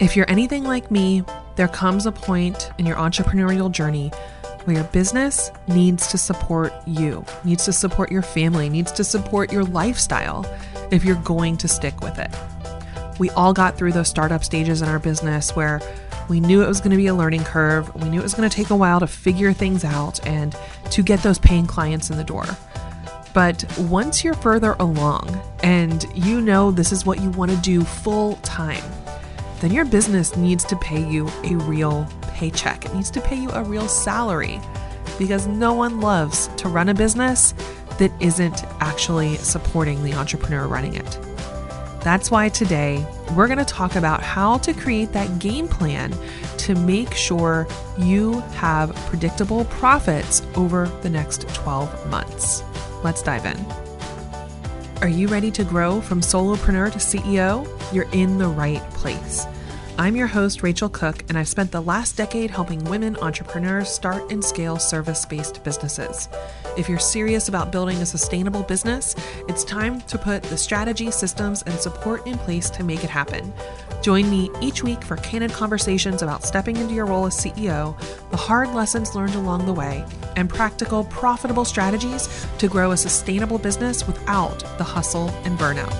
If you're anything like me, there comes a point in your entrepreneurial journey where your business needs to support you, needs to support your family, needs to support your lifestyle if you're going to stick with it. We all got through those startup stages in our business where we knew it was going to be a learning curve. We knew it was going to take a while to figure things out and to get those paying clients in the door. But once you're further along and you know this is what you want to do full time, then your business needs to pay you a real paycheck. It needs to pay you a real salary because no one loves to run a business that isn't actually supporting the entrepreneur running it. That's why today we're going to talk about how to create that game plan to make sure you have predictable profits over the next 12 months. Let's dive in. Are you ready to grow from solopreneur to CEO? You're in the right place. I'm your host, Racheal Cook, and I've spent the last decade helping women entrepreneurs start and scale service based businesses. If you're serious about building a sustainable business, it's time to put the strategy, systems, and support in place to make it happen. Join me each week for candid conversations about stepping into your role as CEO, the hard lessons learned along the way, and practical, profitable strategies to grow a sustainable business without the hustle and burnout.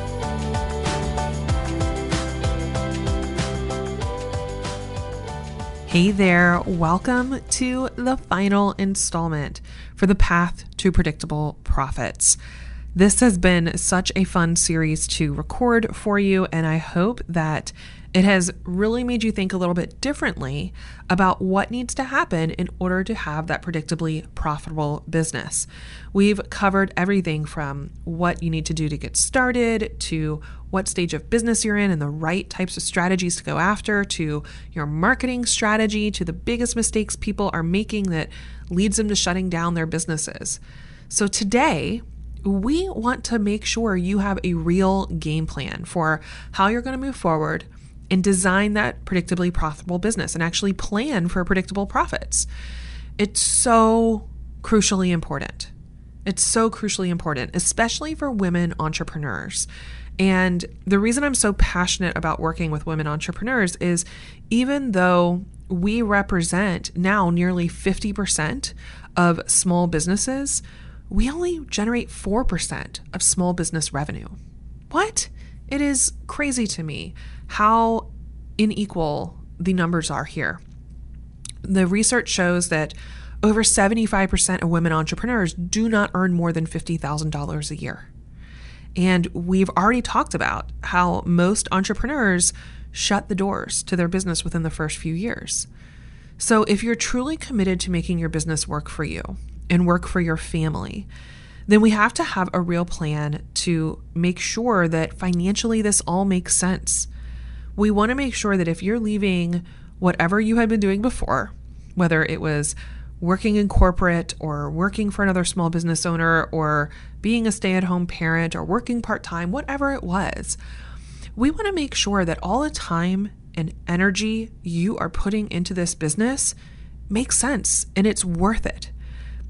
Hey there, welcome to the final installment for the path to predictable profits. This has been such a fun series to record for you, and I hope that it has really made you think a little bit differently about what needs to happen in order to have that predictably profitable business. We've covered everything from what you need to do to get started to what stage of business you're in and the right types of strategies to go after to your marketing strategy to the biggest mistakes people are making that leads them to shutting down their businesses. So today, we want to make sure you have a real game plan for how you're going to move forward and design that predictably profitable business and actually plan for predictable profits. It's so crucially important. It's so crucially important, especially for women entrepreneurs. And the reason I'm so passionate about working with women entrepreneurs is even though we represent now nearly 50% of small businesses, we only generate 4% of small business revenue. What? It is crazy to me how unequal the numbers are here. The research shows that over 75% of women entrepreneurs do not earn more than $50,000 a year. And we've already talked about how most entrepreneurs shut the doors to their business within the first few years. So, if you're truly committed to making your business work for you and work for your family, then we have to have a real plan to make sure that financially this all makes sense. We want to make sure that if you're leaving whatever you had been doing before, whether it was working in corporate or working for another small business owner or being a stay at home parent or working part time, whatever it was, we want to make sure that all the time and energy you are putting into this business makes sense and it's worth it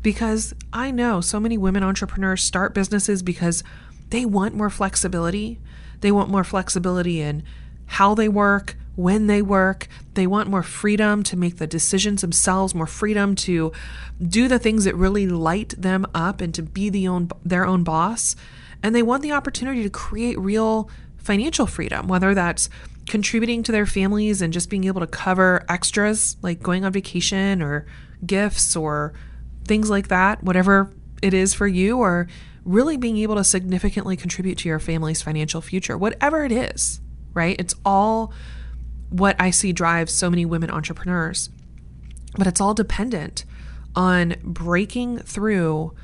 because I know so many women entrepreneurs start businesses because they want more flexibility. They want more flexibility in how they work, when they work. They want more freedom to make the decisions themselves, more freedom to do the things that really light them up and to be the own their own boss. And they want the opportunity to create real financial freedom, whether that's contributing to their families and just being able to cover extras like going on vacation or gifts or things like that, whatever it is for you, or really being able to significantly contribute to your family's financial future, whatever it is, right? It's all what I see drives so many women entrepreneurs. But it's all dependent on breaking through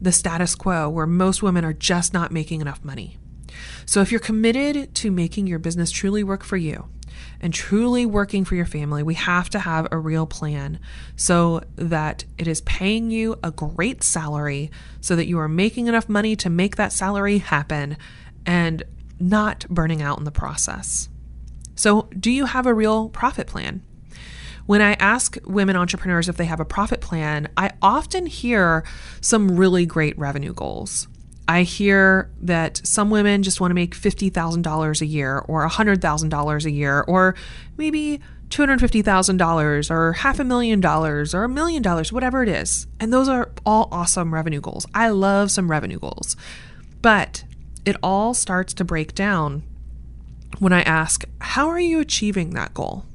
the status quo where most women are just not making enough money. So if you're committed to making your business truly work for you, and truly working for your family, we have to have a real plan so that it is paying you a great salary so that you are making enough money to make that salary happen and not burning out in the process. So, do you have a real profit plan? When I ask women entrepreneurs if they have a profit plan, I often hear some really great revenue goals. I hear that some women just want to make $50,000 a year or $100,000 a year or maybe $250,000 or half a million dollars or a million dollars, whatever it is. And those are all awesome revenue goals. I love some revenue goals. But it all starts to break down when I ask, How are you achieving that goal?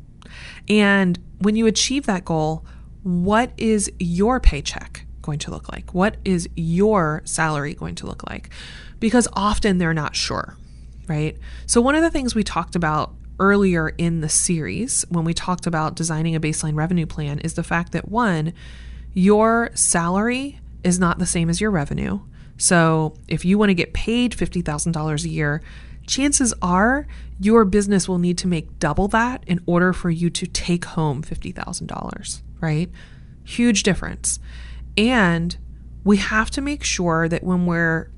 And when you achieve that goal, what is your paycheck going to look like? What is your salary going to look like? Because often they're not sure, right? So, one of the things we talked about earlier in the series when we talked about designing a baseline revenue plan is the fact that one, your salary is not the same as your revenue. So, if you want to get paid $50,000 a year, chances are your business will need to make double that in order for you to take home $50,000, right? Huge difference. And we have to make sure that when we're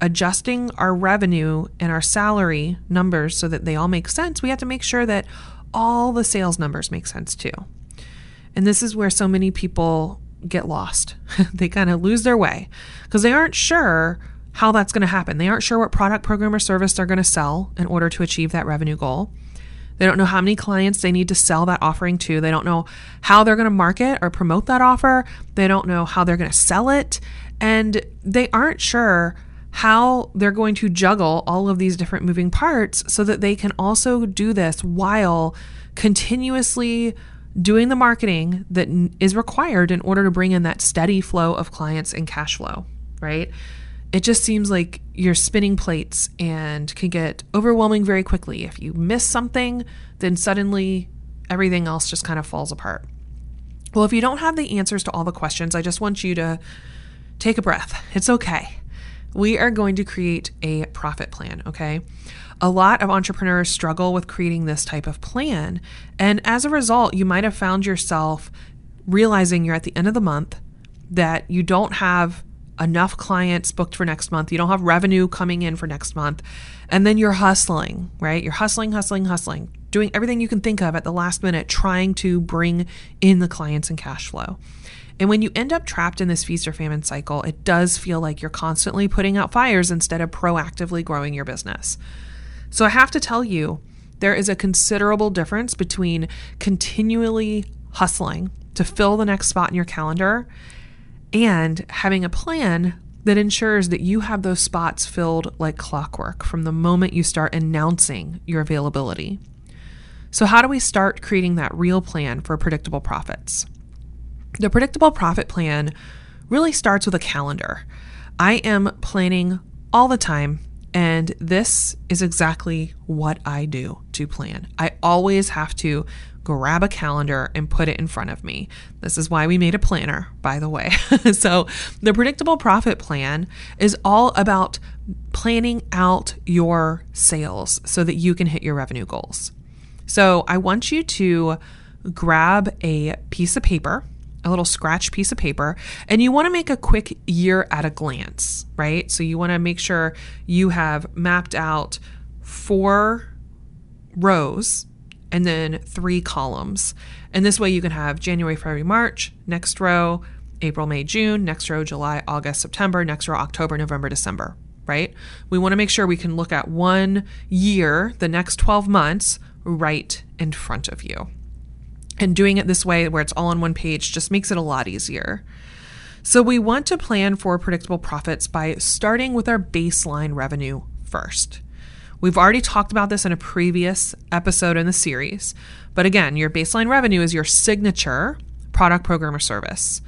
adjusting our revenue and our salary numbers so that they all make sense, we have to make sure that all the sales numbers make sense too. And this is where so many people get lost. they kind of lose their way because they aren't sure how that's going to happen. They aren't sure what product, program, or service they're going to sell in order to achieve that revenue goal. They don't know how many clients they need to sell that offering to. They don't know how they're going to market or promote that offer. They don't know how they're going to sell it. And they aren't sure how they're going to juggle all of these different moving parts so that they can also do this while continuously doing the marketing that is required in order to bring in that steady flow of clients and cash flow, right? It just seems like you're spinning plates and can get overwhelming very quickly. If you miss something, then suddenly everything else just kind of falls apart. Well, if you don't have the answers to all the questions, I just want you to take a breath. It's okay. We are going to create a profit plan, okay? A lot of entrepreneurs struggle with creating this type of plan. And as a result, you might have found yourself realizing you're at the end of the month that you don't have enough clients booked for next month, you don't have revenue coming in for next month, and then you're hustling, right? You're hustling, hustling, hustling, doing everything you can think of at the last minute, trying to bring in the clients and cash flow. And when you end up trapped in this feast or famine cycle, it does feel like you're constantly putting out fires instead of proactively growing your business. So I have to tell you, there is a considerable difference between continually hustling to fill the next spot in your calendar and having a plan that ensures that you have those spots filled like clockwork from the moment you start announcing your availability. So, how do we start creating that real plan for predictable profits? The predictable profit plan really starts with a calendar. I am planning all the time, and this is exactly what I do to plan. I always have to grab a calendar and put it in front of me. This is why we made a planner, by the way. so, the predictable profit plan is all about planning out your sales so that you can hit your revenue goals. So, I want you to grab a piece of paper a little scratch piece of paper and you want to make a quick year at a glance, right? So you want to make sure you have mapped out four rows and then three columns. And this way you can have January, February, March, next row, April, May, June, next row, July, August, September, next row, October, November, December, right? We want to make sure we can look at one year, the next 12 months, right in front of you. And doing it this way, where it's all on one page, just makes it a lot easier. So, we want to plan for predictable profits by starting with our baseline revenue first. We've already talked about this in a previous episode in the series. But again, your baseline revenue is your signature product, program, or service.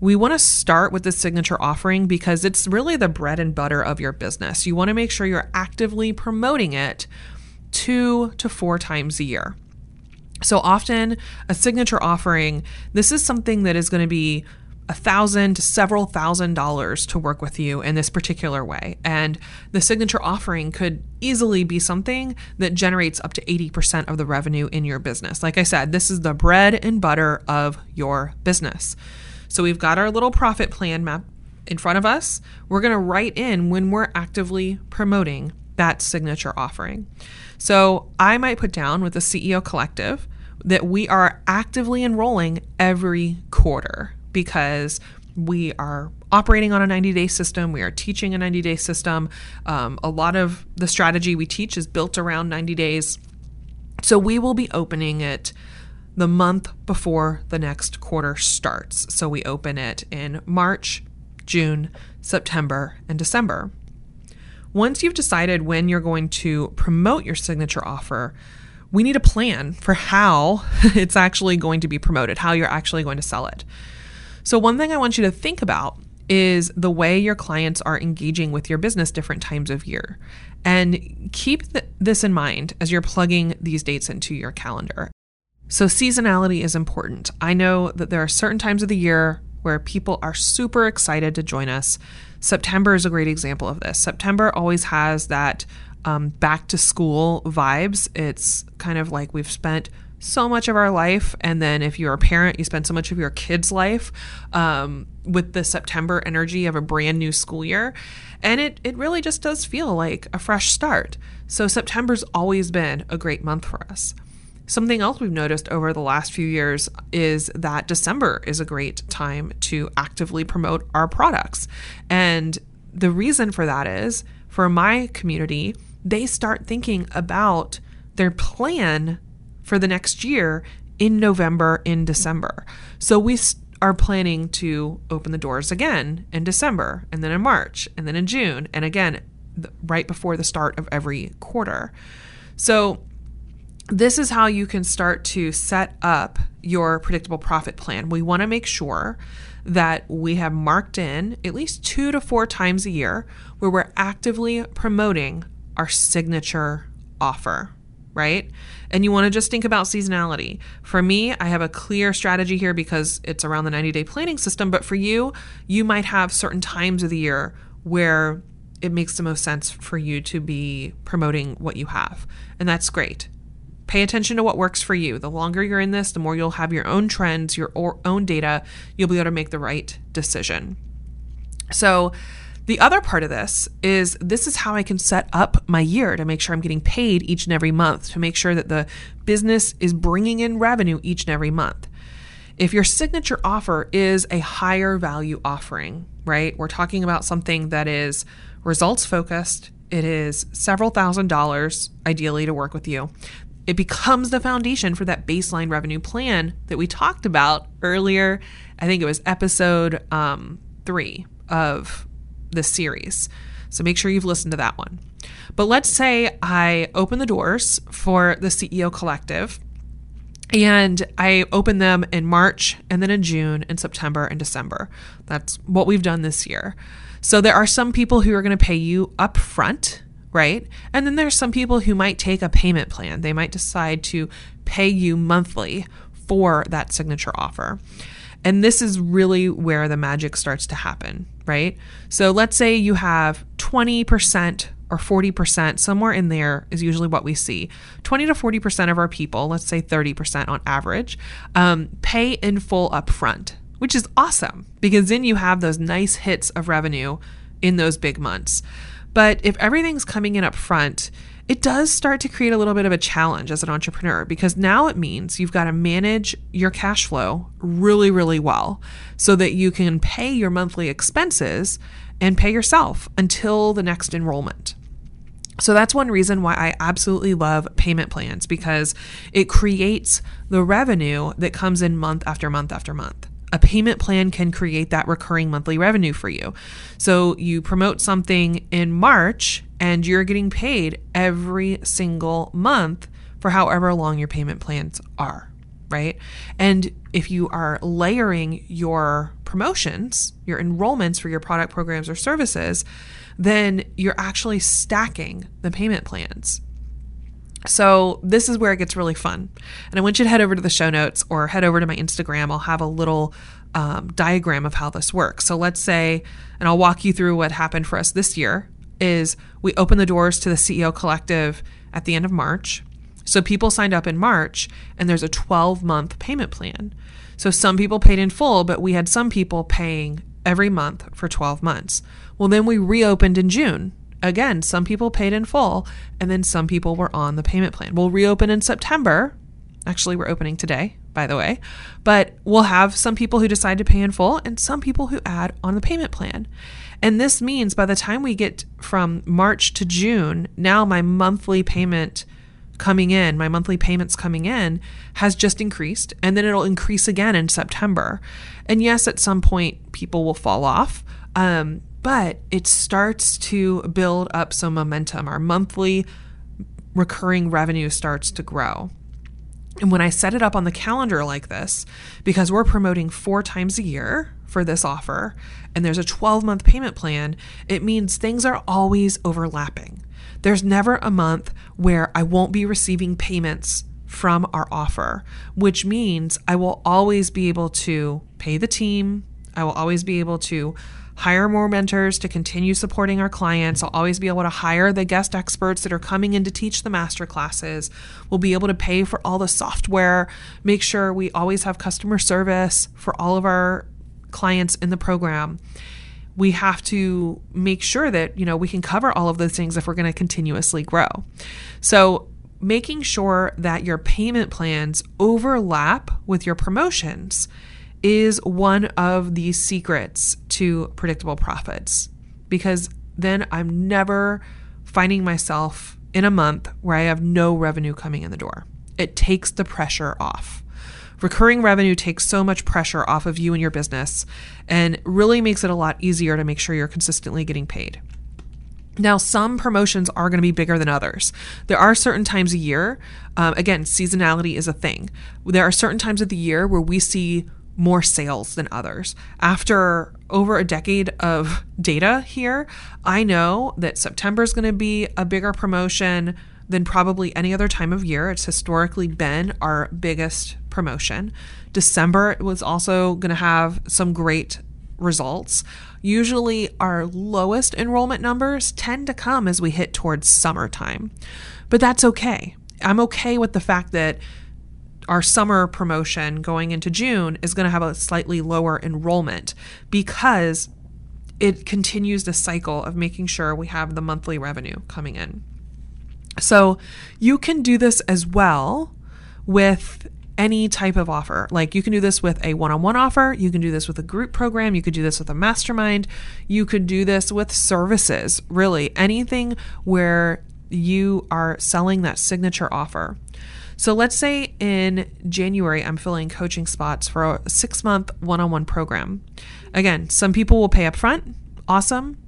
We want to start with the signature offering because it's really the bread and butter of your business. You want to make sure you're actively promoting it two to four times a year. So often, a signature offering, this is something that is going to be a thousand to several thousand dollars to work with you in this particular way. And the signature offering could easily be something that generates up to 80% of the revenue in your business. Like I said, this is the bread and butter of your business. So we've got our little profit plan map in front of us. We're going to write in when we're actively promoting that signature offering. So I might put down with the CEO Collective that we are actively enrolling every quarter because we are operating on a 90 day system. We are teaching a 90 day system. Um, a lot of the strategy we teach is built around 90 days. So we will be opening it the month before the next quarter starts. So we open it in March, June, September, and December. Once you've decided when you're going to promote your signature offer, we need a plan for how it's actually going to be promoted, how you're actually going to sell it. So, one thing I want you to think about is the way your clients are engaging with your business different times of year. And keep th- this in mind as you're plugging these dates into your calendar. So, seasonality is important. I know that there are certain times of the year where people are super excited to join us. September is a great example of this. September always has that um, back to school vibes. It's kind of like we've spent so much of our life, and then if you're a parent, you spend so much of your kid's life um, with the September energy of a brand new school year. And it, it really just does feel like a fresh start. So, September's always been a great month for us. Something else we've noticed over the last few years is that December is a great time to actively promote our products. And the reason for that is for my community, they start thinking about their plan for the next year in November, in December. So we are planning to open the doors again in December, and then in March, and then in June, and again right before the start of every quarter. So this is how you can start to set up your predictable profit plan. We want to make sure that we have marked in at least two to four times a year where we're actively promoting our signature offer, right? And you want to just think about seasonality. For me, I have a clear strategy here because it's around the 90 day planning system. But for you, you might have certain times of the year where it makes the most sense for you to be promoting what you have. And that's great. Pay attention to what works for you. The longer you're in this, the more you'll have your own trends, your own data. You'll be able to make the right decision. So, the other part of this is this is how I can set up my year to make sure I'm getting paid each and every month, to make sure that the business is bringing in revenue each and every month. If your signature offer is a higher value offering, right? We're talking about something that is results focused, it is several thousand dollars ideally to work with you it becomes the foundation for that baseline revenue plan that we talked about earlier. I think it was episode um, three of the series. So make sure you've listened to that one. But let's say I open the doors for the CEO Collective and I open them in March and then in June and September and December. That's what we've done this year. So there are some people who are going to pay you up front right? And then there's some people who might take a payment plan. They might decide to pay you monthly for that signature offer. And this is really where the magic starts to happen, right? So let's say you have 20% or 40%, somewhere in there is usually what we see. 20 to 40% of our people, let's say 30% on average, um, pay in full upfront, which is awesome because then you have those nice hits of revenue in those big months. But if everything's coming in up front, it does start to create a little bit of a challenge as an entrepreneur because now it means you've got to manage your cash flow really, really well so that you can pay your monthly expenses and pay yourself until the next enrollment. So that's one reason why I absolutely love payment plans because it creates the revenue that comes in month after month after month a payment plan can create that recurring monthly revenue for you. So you promote something in March and you're getting paid every single month for however long your payment plans are, right? And if you are layering your promotions, your enrollments for your product programs or services, then you're actually stacking the payment plans. So, this is where it gets really fun. And I want you to head over to the show notes or head over to my Instagram. I'll have a little um, diagram of how this works. So, let's say, and I'll walk you through what happened for us this year is we opened the doors to the CEO Collective at the end of March. So, people signed up in March, and there's a 12 month payment plan. So, some people paid in full, but we had some people paying every month for 12 months. Well, then we reopened in June again, some people paid in full, and then some people were on the payment plan. We'll reopen in September. Actually, we're opening today. by the way. But we'll have some people who decide to pay in full and some people who add on the payment plan. And this means by the time we get from March to June, now my monthly payment coming in, my monthly payments coming in has just increased and then it'll increase again in September. And yes, at some point people will fall off. Um, but it starts to build up some momentum. Our monthly recurring revenue starts to grow. And when I set it up on the calendar like this, because we're promoting four times a year for this offer, and there's a 12 month payment plan, it means things are always overlapping. There's never a month where I won't be receiving payments from our offer, which means I will always be able to pay the team. I will always be able to hire more mentors to continue supporting our clients. I'll always be able to hire the guest experts that are coming in to teach the master classes. We'll be able to pay for all the software, make sure we always have customer service for all of our clients in the program. We have to make sure that, you know, we can cover all of those things if we're going to continuously grow. So, making sure that your payment plans overlap with your promotions is one of the secrets to predictable profits because then I'm never finding myself in a month where I have no revenue coming in the door. It takes the pressure off. Recurring revenue takes so much pressure off of you and your business and really makes it a lot easier to make sure you're consistently getting paid. Now, some promotions are going to be bigger than others. There are certain times a year, um, again, seasonality is a thing. There are certain times of the year where we see more sales than others. After over a decade of data here, I know that September is going to be a bigger promotion than probably any other time of year. It's historically been our biggest promotion. December was also going to have some great results. Usually, our lowest enrollment numbers tend to come as we hit towards summertime, but that's okay. I'm okay with the fact that our summer promotion going into June is going to have a slightly lower enrollment because it continues the cycle of making sure we have the monthly revenue coming in. So you can do this as well with any type of offer. Like you can do this with a one on one offer, you can do this with a group program, you could do this with a mastermind, you could do this with services, really anything where you are selling that signature offer. So let's say in January, I'm filling coaching spots for a six month one on one program. Again, some people will pay up front. Awesome.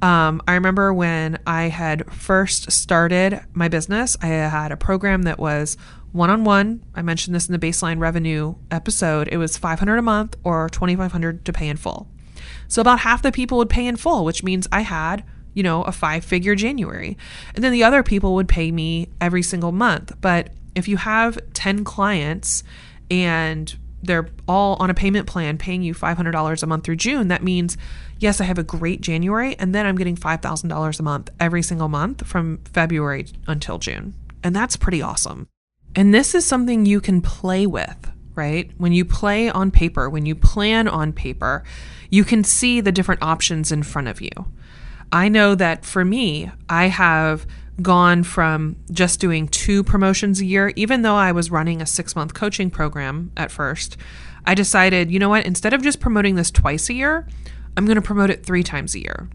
Um, I remember when I had first started my business, I had a program that was one on one. I mentioned this in the baseline revenue episode. It was 500 a month or 2500 to pay in full. So about half the people would pay in full, which means I had, you know, a five figure January. And then the other people would pay me every single month. But if you have 10 clients and they're all on a payment plan paying you $500 a month through June, that means, yes, I have a great January, and then I'm getting $5,000 a month every single month from February until June. And that's pretty awesome. And this is something you can play with, right? When you play on paper, when you plan on paper, you can see the different options in front of you. I know that for me, I have gone from just doing two promotions a year, even though I was running a six month coaching program at first. I decided, you know what, instead of just promoting this twice a year, I'm going to promote it three times a year.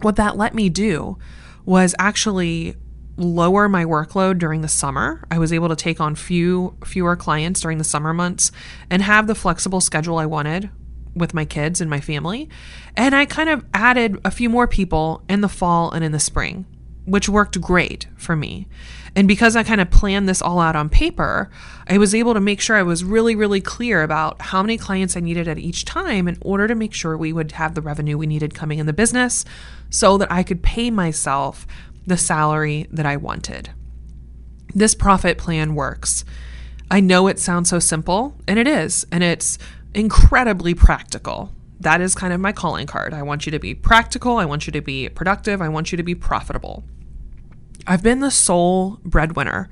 What that let me do was actually lower my workload during the summer. I was able to take on few fewer clients during the summer months and have the flexible schedule I wanted with my kids and my family. And I kind of added a few more people in the fall and in the spring which worked great for me. And because I kind of planned this all out on paper, I was able to make sure I was really, really clear about how many clients I needed at each time in order to make sure we would have the revenue we needed coming in the business so that I could pay myself the salary that I wanted. This profit plan works. I know it sounds so simple, and it is, and it's incredibly practical. That is kind of my calling card. I want you to be practical, I want you to be productive, I want you to be profitable. I've been the sole breadwinner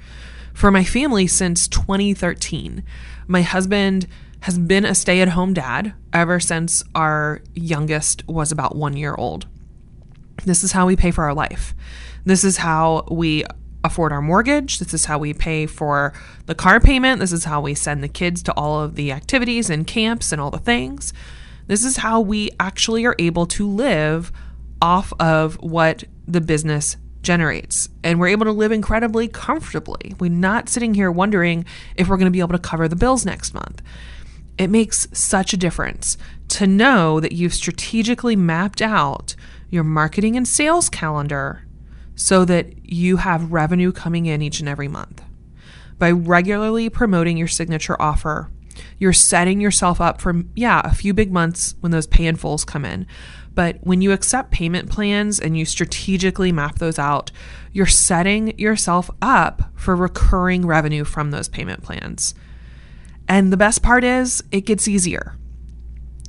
for my family since 2013. My husband has been a stay at home dad ever since our youngest was about one year old. This is how we pay for our life. This is how we afford our mortgage. This is how we pay for the car payment. This is how we send the kids to all of the activities and camps and all the things. This is how we actually are able to live off of what the business generates. And we're able to live incredibly comfortably. We're not sitting here wondering if we're going to be able to cover the bills next month. It makes such a difference to know that you've strategically mapped out your marketing and sales calendar so that you have revenue coming in each and every month. By regularly promoting your signature offer, you're setting yourself up for, yeah, a few big months when those pay in fulls come in. But when you accept payment plans and you strategically map those out, you're setting yourself up for recurring revenue from those payment plans. And the best part is, it gets easier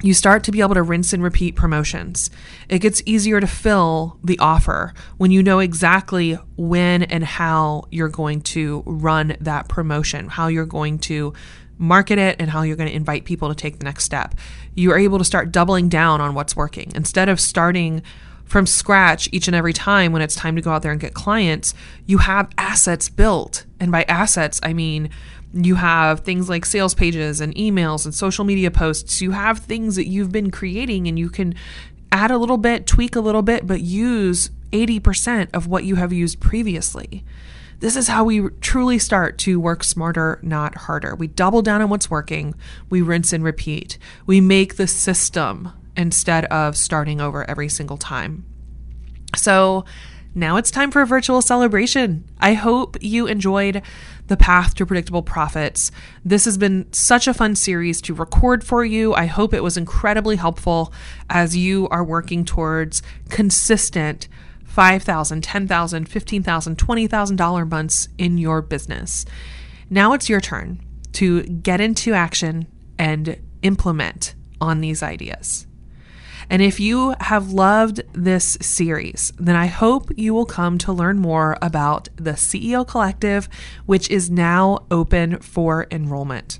you start to be able to rinse and repeat promotions. It gets easier to fill the offer when you know exactly when and how you're going to run that promotion, how you're going to market it, and how you're going to invite people to take the next step. You are able to start doubling down on what's working instead of starting from scratch each and every time when it's time to go out there and get clients. You have assets built. And by assets, I mean, you have things like sales pages and emails and social media posts. You have things that you've been creating and you can add a little bit, tweak a little bit, but use 80% of what you have used previously. This is how we truly start to work smarter, not harder. We double down on what's working, we rinse and repeat. We make the system instead of starting over every single time. So, now it's time for a virtual celebration. I hope you enjoyed the path to predictable profits. This has been such a fun series to record for you. I hope it was incredibly helpful as you are working towards consistent $5,000, $10,000, $15,000, $20,000 months in your business. Now it's your turn to get into action and implement on these ideas. And if you have loved this series, then I hope you will come to learn more about the CEO Collective, which is now open for enrollment.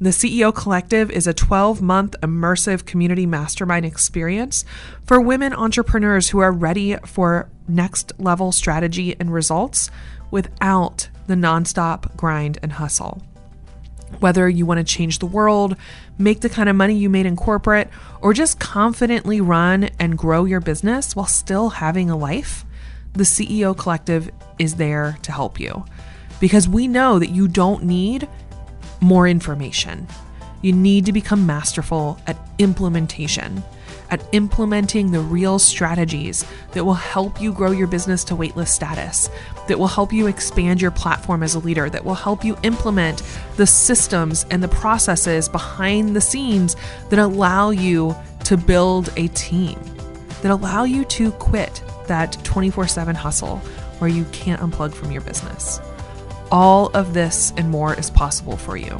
The CEO Collective is a 12 month immersive community mastermind experience for women entrepreneurs who are ready for next level strategy and results without the nonstop grind and hustle. Whether you want to change the world, make the kind of money you made in corporate, or just confidently run and grow your business while still having a life, the CEO Collective is there to help you. Because we know that you don't need more information. You need to become masterful at implementation at implementing the real strategies that will help you grow your business to waitlist status, that will help you expand your platform as a leader, that will help you implement the systems and the processes behind the scenes that allow you to build a team, that allow you to quit that 24 7 hustle where you can't unplug from your business. All of this and more is possible for you.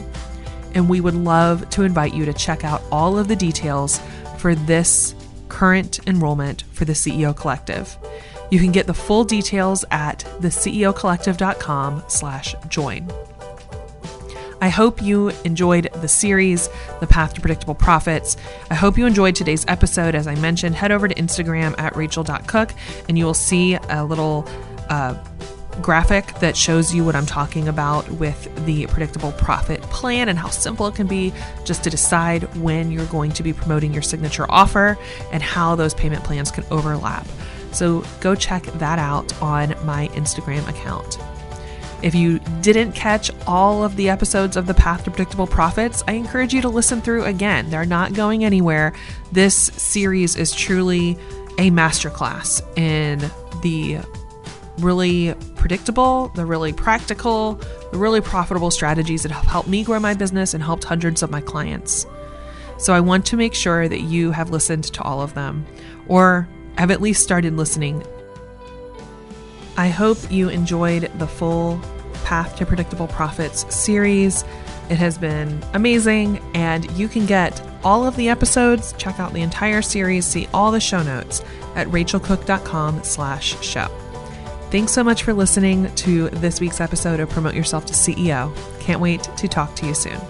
And we would love to invite you to check out all of the details for this current enrollment for the CEO Collective. You can get the full details at theceocollective.com slash join. I hope you enjoyed the series, The Path to Predictable Profits. I hope you enjoyed today's episode. As I mentioned, head over to Instagram at racheal.cook and you will see a little uh, graphic that shows you what I'm talking about with the predictable profit plan and how simple it can be just to decide when you're going to be promoting your signature offer and how those payment plans can overlap. So go check that out on my Instagram account. If you didn't catch all of the episodes of The Path to Predictable Profits, I encourage you to listen through again. They're not going anywhere. This series is truly a masterclass in the really predictable, the really practical, the really profitable strategies that have helped me grow my business and helped hundreds of my clients. So I want to make sure that you have listened to all of them or have at least started listening. I hope you enjoyed the full Path to Predictable Profits series. It has been amazing, and you can get all of the episodes, check out the entire series, see all the show notes at rachealcook.com slash show. Thanks so much for listening to this week's episode of Promote Yourself to CEO. Can't wait to talk to you soon.